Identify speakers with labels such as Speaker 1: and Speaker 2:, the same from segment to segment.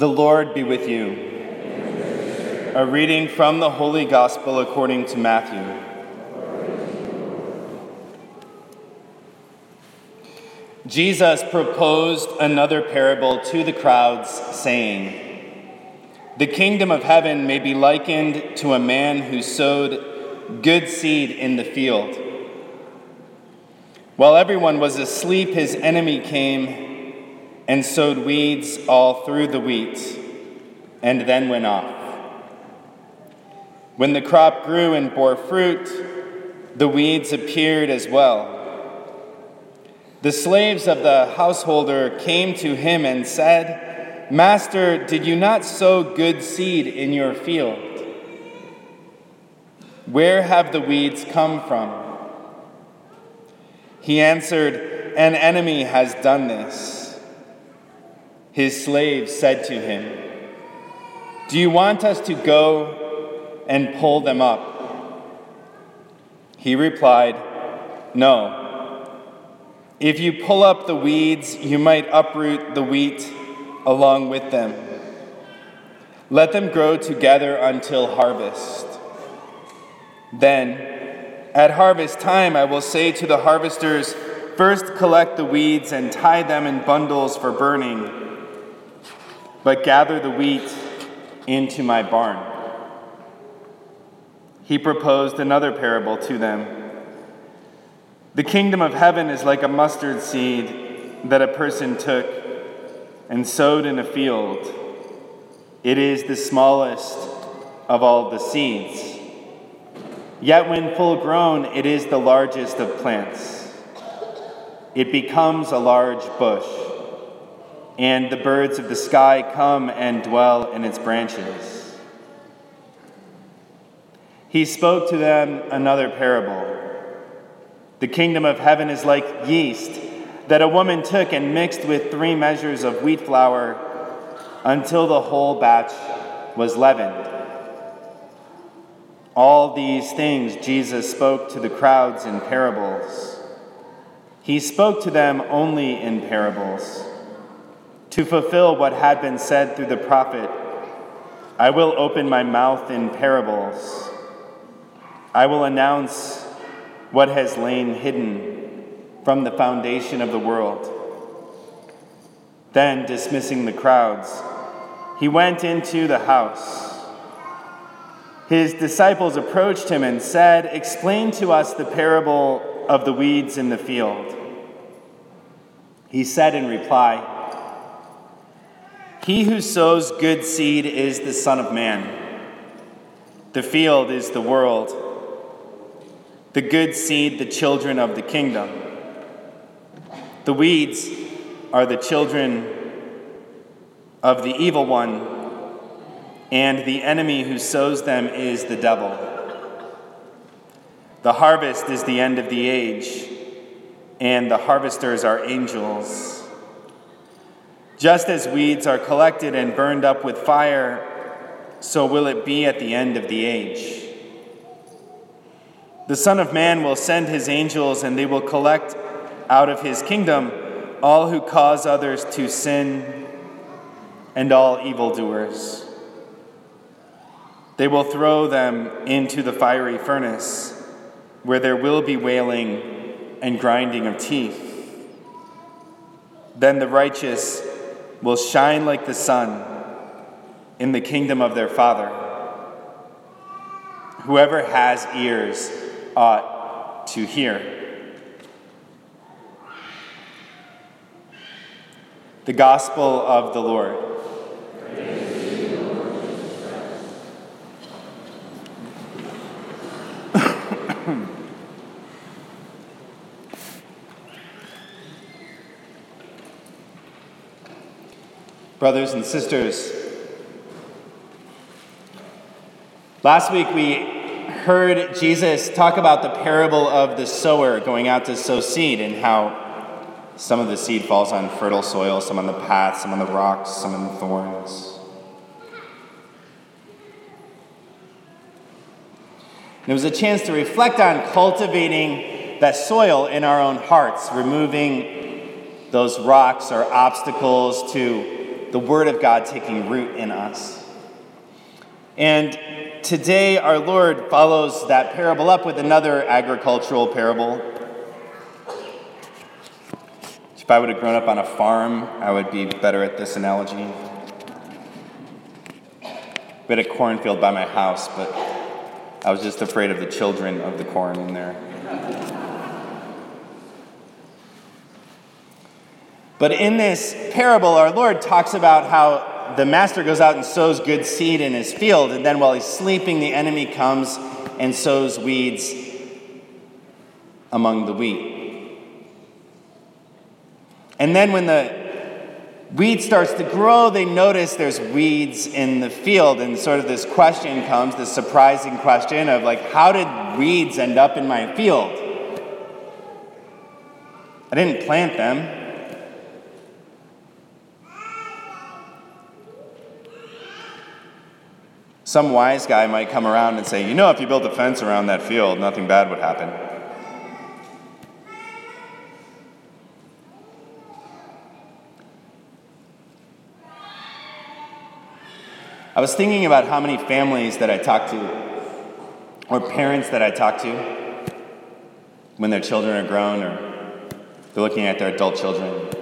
Speaker 1: The Lord be with you. A reading from the Holy Gospel according to Matthew. Jesus proposed another parable to the crowds, saying, The kingdom of heaven may be likened to a man who sowed good seed in the field. While everyone was asleep, his enemy came and sowed weeds all through the wheat, and then went off. When the crop grew and bore fruit, the weeds appeared as well. The slaves of the householder came to him and said, Master, did you not sow good seed in your field? Where have the weeds come from? He answered, An enemy has done this. His slaves said to him, Do you want us to go and pull them up? He replied, No. If you pull up the weeds, you might uproot the wheat along with them. Let them grow together until harvest. Then, at harvest time, I will say to the harvesters, First collect the weeds and tie them in bundles for burning but gather the wheat into my barn. He proposed another parable to them. The kingdom of heaven is like a mustard seed that a person took and sowed in a field. It is the smallest of all the seeds. Yet, when full grown, it is the largest of plants. It becomes a large bush and the birds of the sky come and dwell in its branches. He spoke to them another parable. The kingdom of heaven is like yeast that a woman took and mixed with three measures of wheat flour until the whole batch was leavened. All these things Jesus spoke to the crowds in parables. He spoke to them only in parables to fulfill what had been said through the prophet I will open my mouth in parables. I will announce what has lain hidden from the foundation of the world. Then, dismissing the crowds, he went into the house. His disciples approached him and said, Explain to us the parable of the weeds in the field. He said in reply, he who sows good seed is the Son of Man. The field is the world. The good seed, the children of the kingdom. The weeds are the children of the evil one, and the enemy who sows them is the devil. The harvest is the end of the age, and the harvesters are angels. Just as weeds are collected and burned up with fire, so will it be at the end of the age. The Son of Man will send his angels, and they will collect out of his kingdom all who cause others to sin and all evildoers. They will throw them into the fiery furnace, where there will be wailing and grinding of teeth. Then the righteous will shine like the sun in the kingdom of their Father. Whoever has ears ought to hear. The Gospel of the Lord. Brothers and sisters. Last week we heard Jesus talk about the parable of the sower going out to sow seed and how some of the seed falls on fertile soil, some on the path, some on the rocks, some on the thorns. And it was a chance to reflect on cultivating that soil in our own hearts, removing those rocks or obstacles to the Word of God taking root in us. And today, our Lord follows that parable up with another agricultural parable. If I would have grown up on a farm, I would be better at this analogy. We had a cornfield by my house, but I was just afraid of the children of the corn in there. But in this parable, our Lord talks about how the master goes out and sows good seed in his field, and then while he's sleeping, the enemy comes and sows weeds among the wheat. And then when the weed starts to grow, they notice there's weeds in the field. And sort of this question comes, this surprising question of like, how did weeds end up in my field? I didn't plant them. Some wise guy might come around and say, You know, if you built a fence around that field, nothing bad would happen. I was thinking about how many families that I talk to, or parents that I talk to, when their children are grown or they're looking at their adult children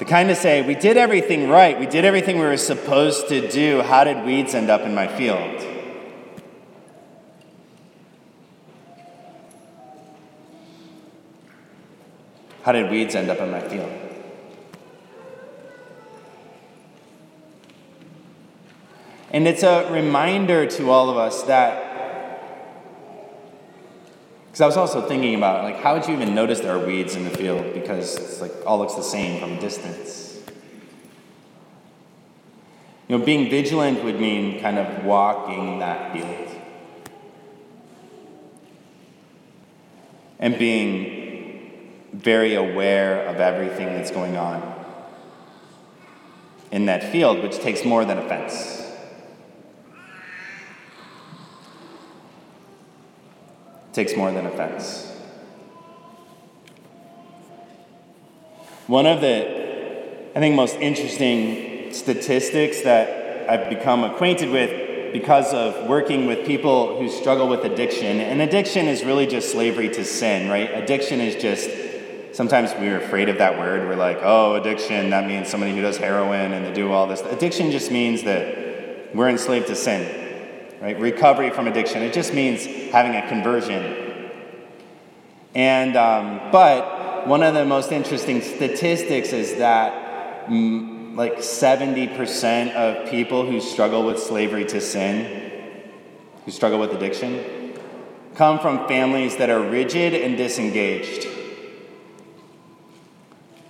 Speaker 1: to kind of say, we did everything right, we did everything we were supposed to do. How did weeds end up in my field? How did weeds end up in my field? And it's a reminder to all of us that because I was also thinking about, like, how would you even notice there are weeds in the field? Because it's like all looks the same from a distance. You know, being vigilant would mean kind of walking that field. And being very aware of everything that's going on in that field, which takes more than a fence. Takes more than a fence. One of the, I think, most interesting statistics that I've become acquainted with because of working with people who struggle with addiction, and addiction is really just slavery to sin, right? Addiction is just, sometimes we're afraid of that word. We're like, oh, addiction, that means somebody who does heroin and they do all this. Addiction just means that we're enslaved to sin right? Recovery from addiction. It just means having a conversion. And, um, but one of the most interesting statistics is that mm, like 70% of people who struggle with slavery to sin, who struggle with addiction, come from families that are rigid and disengaged.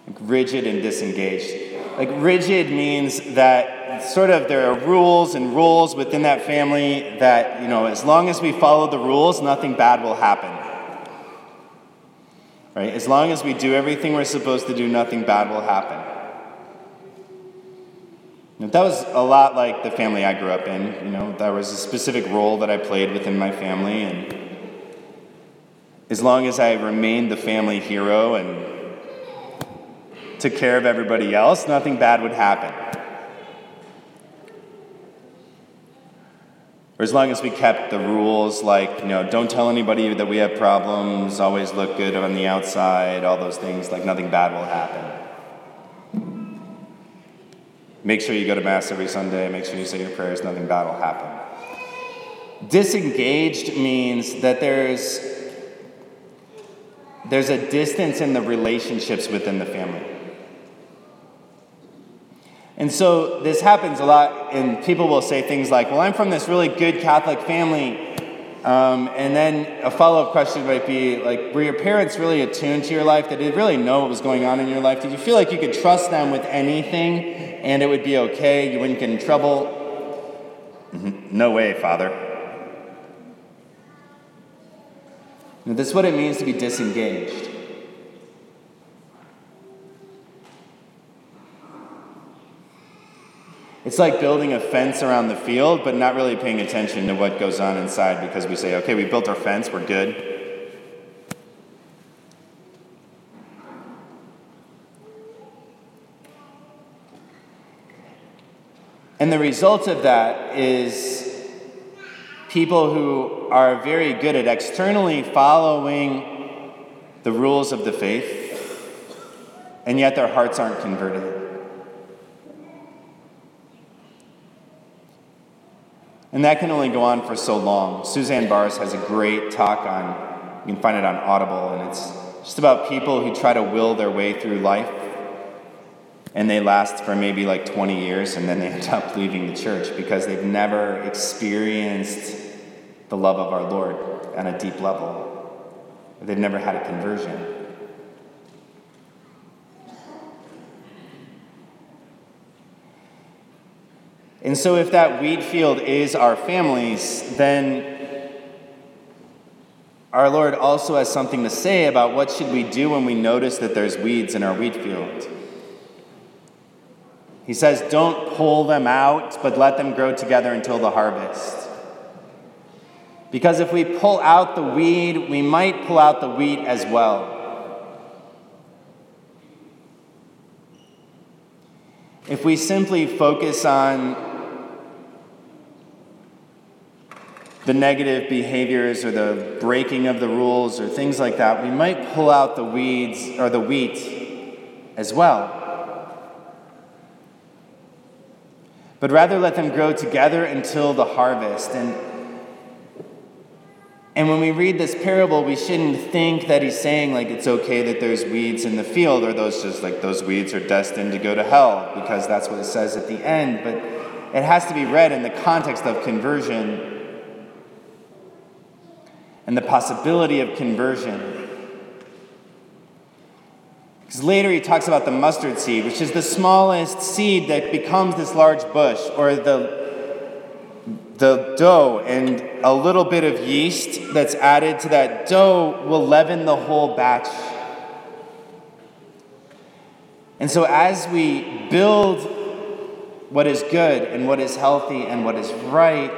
Speaker 1: Like rigid and disengaged. Like rigid means that sort of there are rules and rules within that family that, you know, as long as we follow the rules, nothing bad will happen. Right? As long as we do everything we're supposed to do, nothing bad will happen. Now, that was a lot like the family I grew up in. You know, there was a specific role that I played within my family, and as long as I remained the family hero and took care of everybody else, nothing bad would happen. Or as long as we kept the rules like, you know, don't tell anybody that we have problems, always look good on the outside, all those things, like nothing bad will happen. Make sure you go to Mass every Sunday, make sure you say your prayers, nothing bad will happen. Disengaged means that there's there's a distance in the relationships within the family. And so this happens a lot, and people will say things like, Well, I'm from this really good Catholic family. Um, and then a follow up question might be like, Were your parents really attuned to your life? Did they really know what was going on in your life? Did you feel like you could trust them with anything and it would be okay? You wouldn't get in trouble? Mm-hmm. No way, Father. Now, this is what it means to be disengaged. It's like building a fence around the field, but not really paying attention to what goes on inside because we say, okay, we built our fence, we're good. And the result of that is people who are very good at externally following the rules of the faith, and yet their hearts aren't converted. And that can only go on for so long. Suzanne Baars has a great talk on, you can find it on Audible, and it's just about people who try to will their way through life. And they last for maybe like 20 years, and then they end up leaving the church because they've never experienced the love of our Lord on a deep level. They've never had a conversion. And so, if that wheat field is our families, then our Lord also has something to say about what should we do when we notice that there's weeds in our wheat field. He says, Don't pull them out, but let them grow together until the harvest. Because if we pull out the weed, we might pull out the wheat as well. If we simply focus on the negative behaviors or the breaking of the rules or things like that, we might pull out the weeds or the wheat as well. But rather let them grow together until the harvest. And, and when we read this parable, we shouldn't think that he's saying like it's okay that there's weeds in the field or those just like those weeds are destined to go to hell because that's what it says at the end. But it has to be read in the context of conversion and the possibility of conversion. Because later he talks about the mustard seed, which is the smallest seed that becomes this large bush, or the, the dough and a little bit of yeast that's added to that dough will leaven the whole batch. And so, as we build what is good and what is healthy and what is right,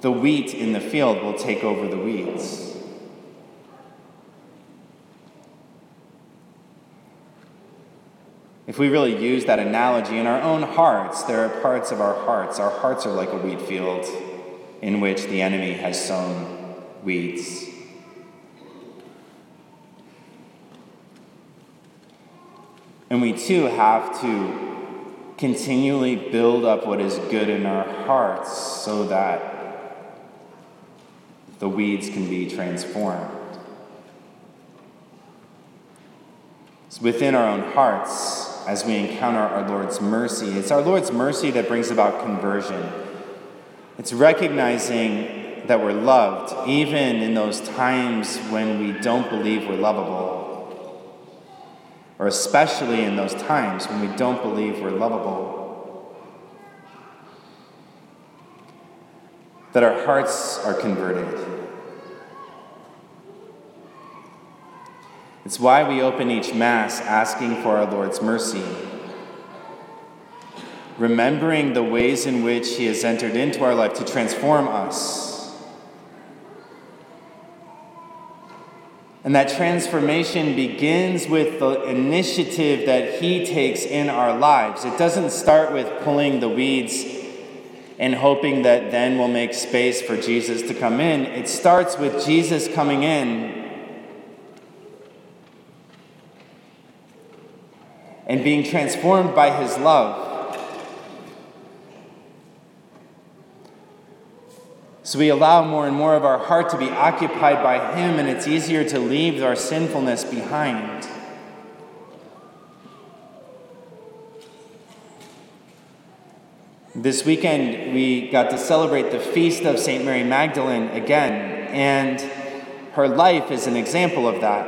Speaker 1: the wheat in the field will take over the weeds. If we really use that analogy in our own hearts, there are parts of our hearts. Our hearts are like a wheat field in which the enemy has sown weeds. And we too have to continually build up what is good in our hearts so that the weeds can be transformed. It's within our own hearts, as we encounter our Lord's mercy, it's our Lord's mercy that brings about conversion. It's recognizing that we're loved, even in those times when we don't believe we're lovable, or especially in those times when we don't believe we're lovable. That our hearts are converted. It's why we open each Mass asking for our Lord's mercy, remembering the ways in which He has entered into our life to transform us. And that transformation begins with the initiative that He takes in our lives. It doesn't start with pulling the weeds and hoping that then we'll make space for Jesus to come in. It starts with Jesus coming in and being transformed by his love. So we allow more and more of our heart to be occupied by him, and it's easier to leave our sinfulness behind. This weekend, we got to celebrate the feast of St. Mary Magdalene again, and her life is an example of that.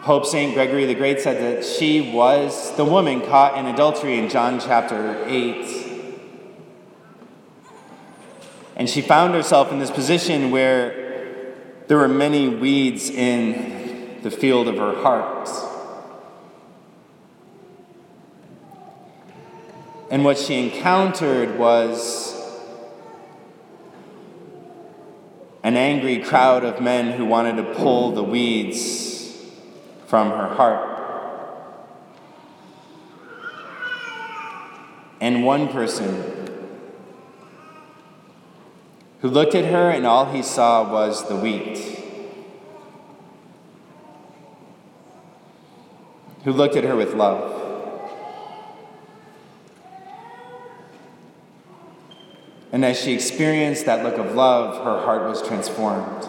Speaker 1: Pope St. Gregory the Great said that she was the woman caught in adultery in John chapter 8. And she found herself in this position where there were many weeds in the field of her heart. And what she encountered was an angry crowd of men who wanted to pull the weeds from her heart. And one person who looked at her and all he saw was the wheat. Who looked at her with love. And as she experienced that look of love, her heart was transformed.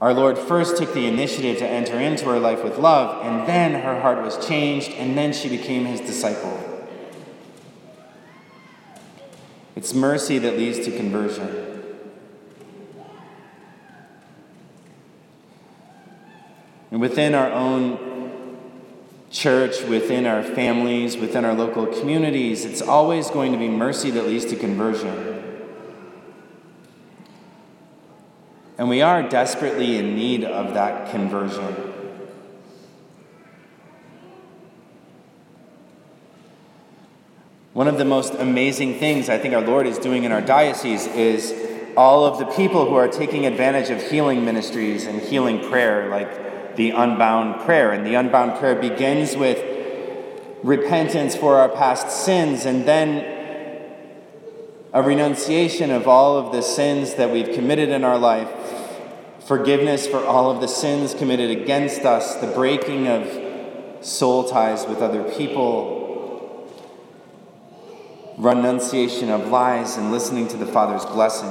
Speaker 1: Our Lord first took the initiative to enter into her life with love, and then her heart was changed, and then she became his disciple. It's mercy that leads to conversion. And within our own church, within our families, within our local communities, it's always going to be mercy that leads to conversion. And we are desperately in need of that conversion. One of the most amazing things I think our Lord is doing in our diocese is all of the people who are taking advantage of healing ministries and healing prayer, like the unbound prayer. And the unbound prayer begins with repentance for our past sins and then a renunciation of all of the sins that we've committed in our life, forgiveness for all of the sins committed against us, the breaking of soul ties with other people renunciation of lies and listening to the Father's blessing.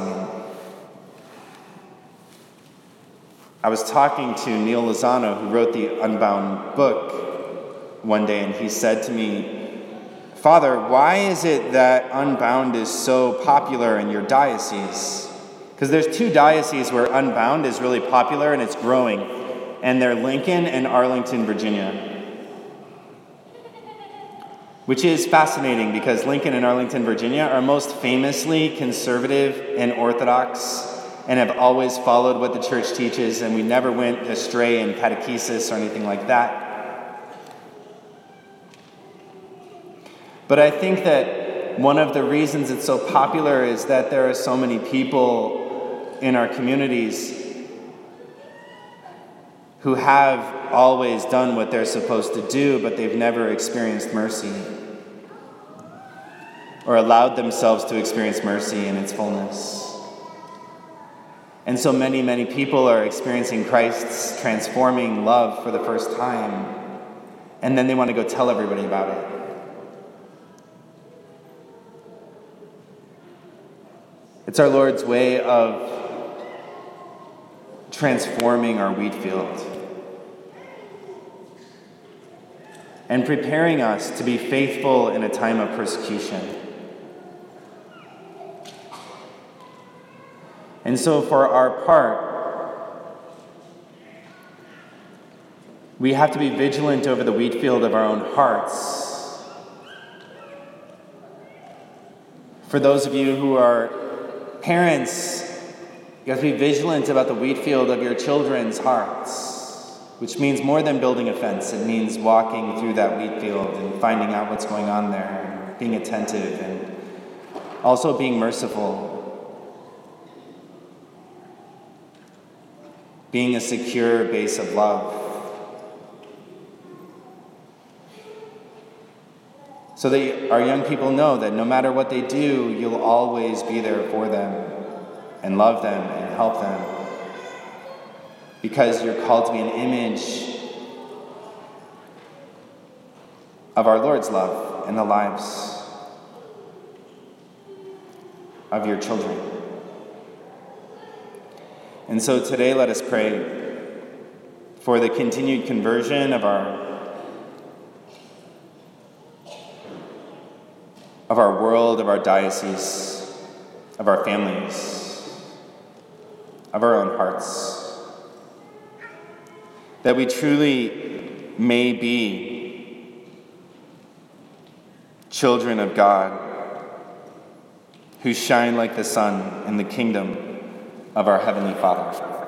Speaker 1: I was talking to Neal Lozano, who wrote the Unbound book, one day, and he said to me, Father, why is it that Unbound is so popular in your diocese? Because there's two dioceses where Unbound is really popular and it's growing, and they're Lincoln and Arlington, Virginia which is fascinating because Lincoln and Arlington, Virginia are most famously conservative and orthodox and have always followed what the church teaches, and we never went astray in catechesis or anything like that. But I think that one of the reasons it's so popular is that there are so many people in our communities who have always done what they're supposed to do, but they've never experienced mercy or allowed themselves to experience mercy in its fullness. And so many, many people are experiencing Christ's transforming love for the first time, and then they want to go tell everybody about it. It's our Lord's way of transforming our wheat field. and preparing us to be faithful in a time of persecution. And so, for our part, we have to be vigilant over the wheat field of our own hearts. For those of you who are parents, you have to be vigilant about the wheat field of your children's hearts which means more than building a fence. It means walking through that wheat field and finding out what's going on there, and being attentive, and also being merciful. Being a secure base of love. So that our young people know that no matter what they do, you'll always be there for them and love them and help them because you're called to be an image of our Lord's love in the lives of your children. And so today, let us pray for the continued conversion of our. Of our world, of our diocese, of our families, of our own hearts that we truly may be children of God who shine like the sun in the kingdom of our Heavenly Father.